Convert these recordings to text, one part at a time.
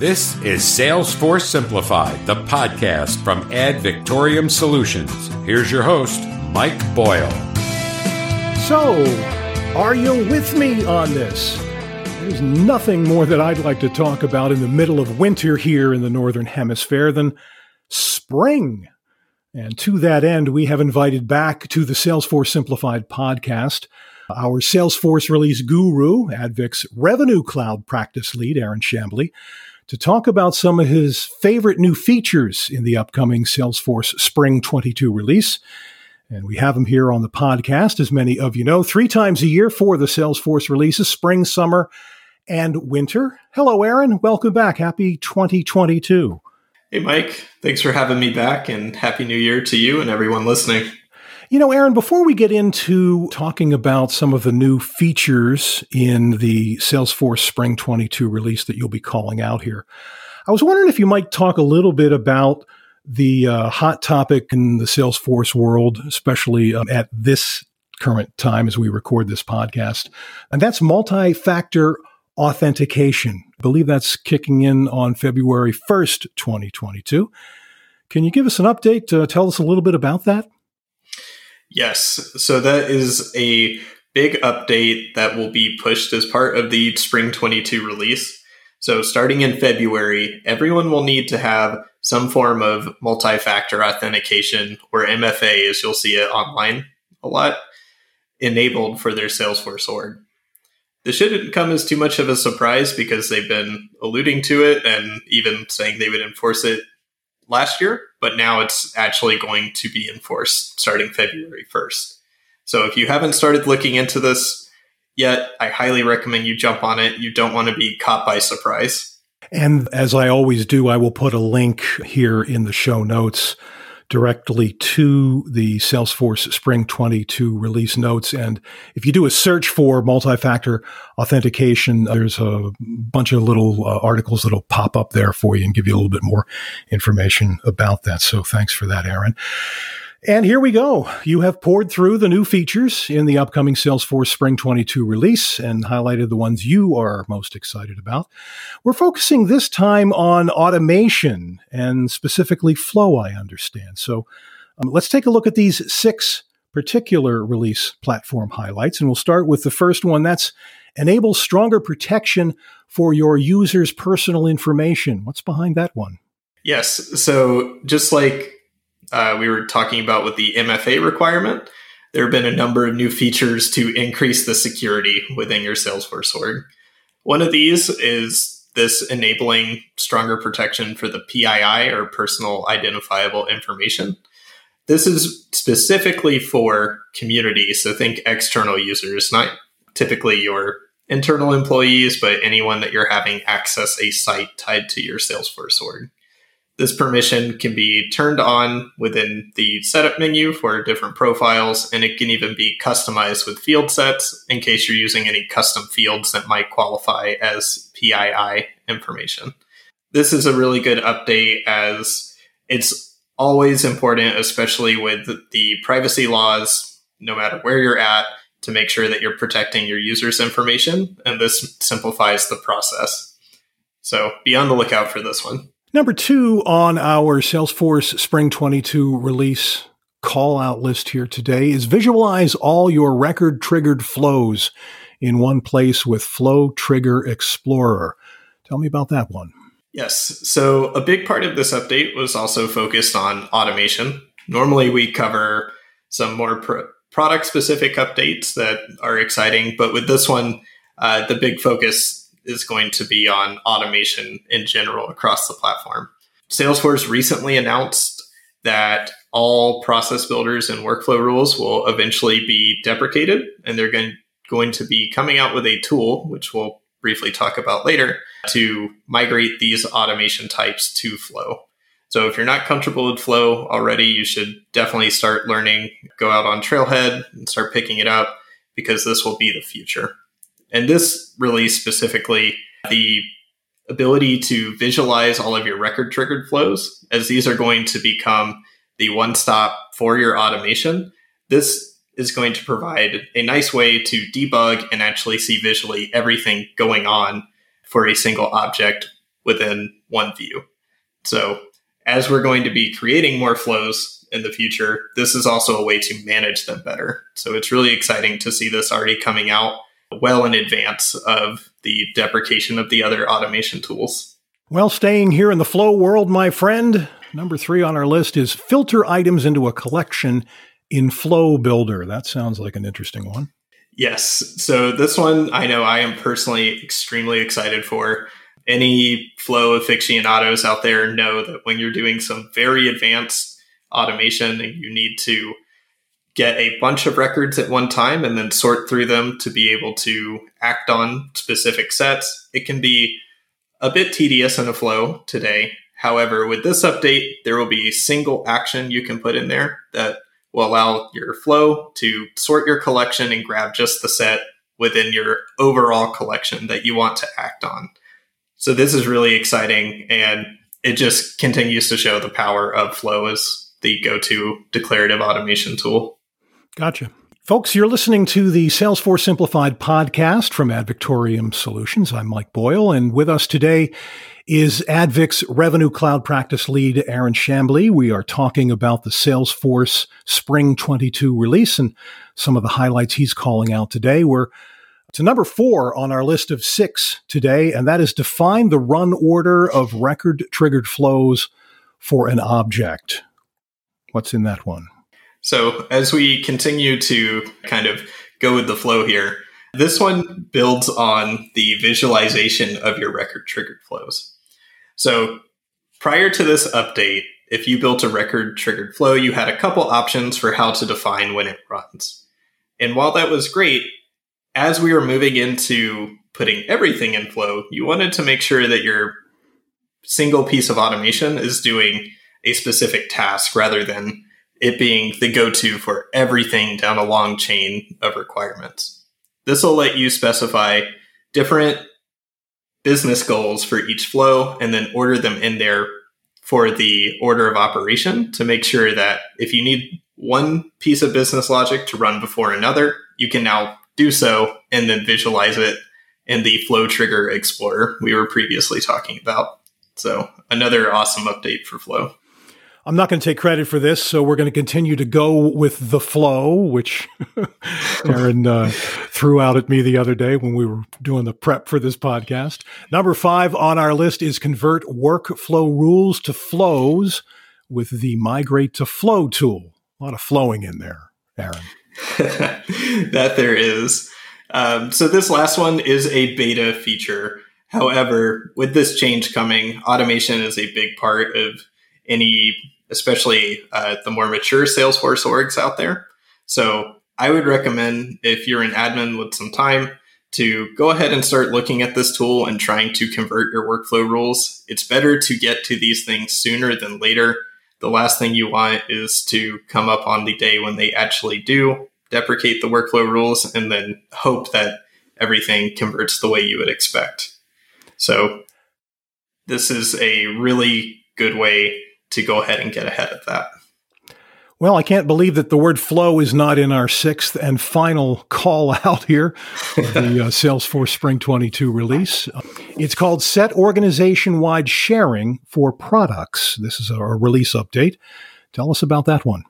This is Salesforce Simplified, the podcast from Ad Victoriam Solutions. Here's your host, Mike Boyle. So, are you with me on this? There's nothing more that I'd like to talk about in the middle of winter here in the Northern Hemisphere than spring. And to that end, we have invited back to the Salesforce Simplified podcast our Salesforce release guru, Advic's Revenue Cloud practice lead, Aaron Shambly, to talk about some of his favorite new features in the upcoming Salesforce Spring 22 release. And we have him here on the podcast, as many of you know, three times a year for the Salesforce releases spring, summer, and winter. Hello, Aaron. Welcome back. Happy 2022. Hey, Mike. Thanks for having me back, and Happy New Year to you and everyone listening. You know, Aaron, before we get into talking about some of the new features in the Salesforce Spring 22 release that you'll be calling out here, I was wondering if you might talk a little bit about the uh, hot topic in the Salesforce world, especially um, at this current time as we record this podcast, and that's multi factor authentication. I believe that's kicking in on February 1st, 2022. Can you give us an update? Uh, tell us a little bit about that? Yes. So that is a big update that will be pushed as part of the Spring 22 release. So starting in February, everyone will need to have some form of multi factor authentication or MFA, as you'll see it online a lot, enabled for their Salesforce org. This shouldn't come as too much of a surprise because they've been alluding to it and even saying they would enforce it last year, but now it's actually going to be enforced starting February 1st. So if you haven't started looking into this yet, I highly recommend you jump on it. You don't want to be caught by surprise. And as I always do, I will put a link here in the show notes directly to the Salesforce Spring 22 release notes. And if you do a search for multi-factor authentication, there's a bunch of little uh, articles that'll pop up there for you and give you a little bit more information about that. So thanks for that, Aaron. And here we go. You have poured through the new features in the upcoming Salesforce Spring 22 release and highlighted the ones you are most excited about. We're focusing this time on automation and specifically flow, I understand. So um, let's take a look at these six particular release platform highlights. And we'll start with the first one that's enable stronger protection for your users' personal information. What's behind that one? Yes. So just like uh, we were talking about with the MFA requirement, there have been a number of new features to increase the security within your Salesforce org. One of these is this enabling stronger protection for the PII or personal identifiable information. This is specifically for community, so think external users, not typically your internal employees, but anyone that you're having access a site tied to your Salesforce org. This permission can be turned on within the setup menu for different profiles, and it can even be customized with field sets in case you're using any custom fields that might qualify as PII information. This is a really good update as it's always important, especially with the privacy laws, no matter where you're at, to make sure that you're protecting your users' information, and this simplifies the process. So be on the lookout for this one. Number two on our Salesforce Spring 22 release call out list here today is visualize all your record triggered flows in one place with Flow Trigger Explorer. Tell me about that one. Yes. So, a big part of this update was also focused on automation. Normally, we cover some more pro- product specific updates that are exciting, but with this one, uh, the big focus is going to be on automation in general across the platform. Salesforce recently announced that all process builders and workflow rules will eventually be deprecated, and they're going, going to be coming out with a tool, which we'll briefly talk about later, to migrate these automation types to Flow. So if you're not comfortable with Flow already, you should definitely start learning, go out on Trailhead and start picking it up because this will be the future. And this release specifically, the ability to visualize all of your record triggered flows, as these are going to become the one stop for your automation. This is going to provide a nice way to debug and actually see visually everything going on for a single object within one view. So as we're going to be creating more flows in the future, this is also a way to manage them better. So it's really exciting to see this already coming out well in advance of the deprecation of the other automation tools. Well, staying here in the flow world, my friend, number three on our list is filter items into a collection in Flow Builder. That sounds like an interesting one. Yes. So this one I know I am personally extremely excited for. Any flow aficionados out there know that when you're doing some very advanced automation and you need to get a bunch of records at one time and then sort through them to be able to act on specific sets, it can be a bit tedious in a flow today. However, with this update, there will be a single action you can put in there that will allow your flow to sort your collection and grab just the set within your overall collection that you want to act on. So this is really exciting and it just continues to show the power of Flow as the go-to declarative automation tool. Gotcha. Folks, you're listening to the Salesforce Simplified podcast from Ad Victoriam Solutions. I'm Mike Boyle, and with us today is Advic's Revenue Cloud Practice Lead, Aaron Shambly. We are talking about the Salesforce Spring 22 release and some of the highlights he's calling out today. We're to number four on our list of six today, and that is define the run order of record triggered flows for an object. What's in that one? So, as we continue to kind of go with the flow here, this one builds on the visualization of your record triggered flows. So, prior to this update, if you built a record triggered flow, you had a couple options for how to define when it runs. And while that was great, as we were moving into putting everything in flow, you wanted to make sure that your single piece of automation is doing a specific task rather than it being the go to for everything down a long chain of requirements. This will let you specify different business goals for each flow and then order them in there for the order of operation to make sure that if you need one piece of business logic to run before another, you can now do so and then visualize it in the flow trigger explorer we were previously talking about. So another awesome update for flow. I'm not going to take credit for this, so we're going to continue to go with the flow, which Aaron uh, threw out at me the other day when we were doing the prep for this podcast. Number five on our list is convert workflow rules to flows with the migrate to flow tool. A lot of flowing in there, Aaron. that there is. Um, so this last one is a beta feature. However, with this change coming, automation is a big part of any, especially uh, the more mature Salesforce orgs out there. So I would recommend if you're an admin with some time to go ahead and start looking at this tool and trying to convert your workflow rules. It's better to get to these things sooner than later. The last thing you want is to come up on the day when they actually do deprecate the workflow rules and then hope that everything converts the way you would expect. So this is a really good way to go ahead and get ahead of that. Well, I can't believe that the word flow is not in our sixth and final call out here the uh, Salesforce Spring 22 release. It's called Set Organization Wide Sharing for Products. This is a release update. Tell us about that one.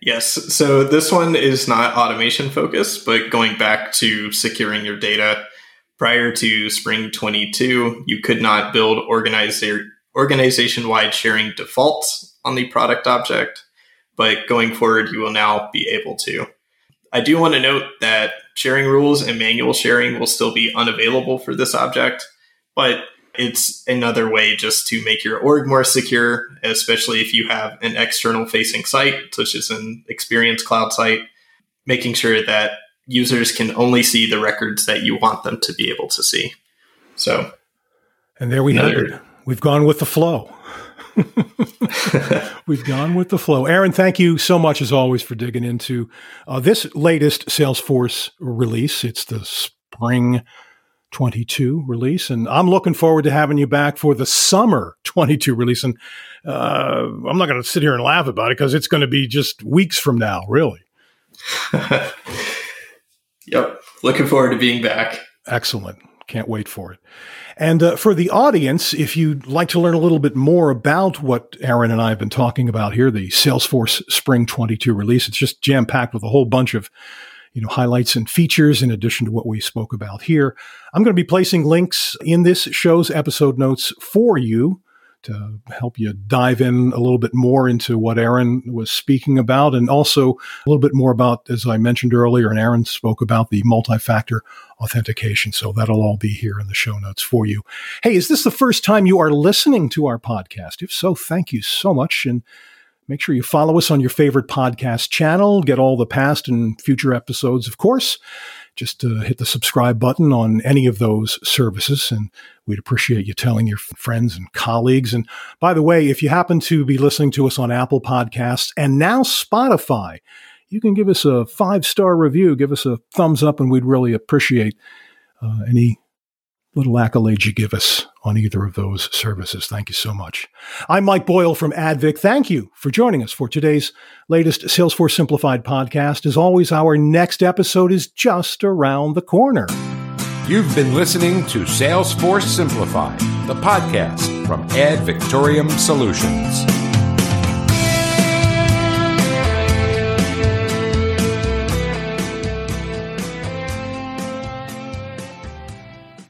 Yes. So this one is not automation focused, but going back to securing your data. Prior to Spring 22, you could not build organizer organization wide sharing defaults on the product object, but going forward, you will now be able to. I do want to note that sharing rules and manual sharing will still be unavailable for this object, but it's another way just to make your org more secure, especially if you have an external facing site, such as an Experience Cloud site, making sure that users can only see the records that you want them to be able to see. So, and there we have it. We've gone with the flow. We've gone with the flow. Aaron, thank you so much as always for digging into uh, this latest Salesforce release. It's the spring 22 release, and I'm looking forward to having you back for the summer 22 release. And uh, I'm not going to sit here and laugh about it because it's going to be just weeks from now, really. yep. Looking forward to being back. Excellent. Can't wait for it. And uh, for the audience, if you'd like to learn a little bit more about what Aaron and I have been talking about here, the Salesforce Spring 22 release, it's just jam packed with a whole bunch of you know, highlights and features in addition to what we spoke about here. I'm going to be placing links in this show's episode notes for you to help you dive in a little bit more into what Aaron was speaking about and also a little bit more about, as I mentioned earlier, and Aaron spoke about the multi-factor authentication. So that'll all be here in the show notes for you. Hey, is this the first time you are listening to our podcast? If so, thank you so much. And Make sure you follow us on your favorite podcast channel. Get all the past and future episodes, of course. Just uh, hit the subscribe button on any of those services, and we'd appreciate you telling your friends and colleagues. And by the way, if you happen to be listening to us on Apple Podcasts and now Spotify, you can give us a five star review, give us a thumbs up, and we'd really appreciate uh, any little accolades you give us on either of those services. Thank you so much. I'm Mike Boyle from Advic. Thank you for joining us for today's latest Salesforce Simplified podcast. As always, our next episode is just around the corner. You've been listening to Salesforce Simplified, the podcast from Ad Victoriam Solutions.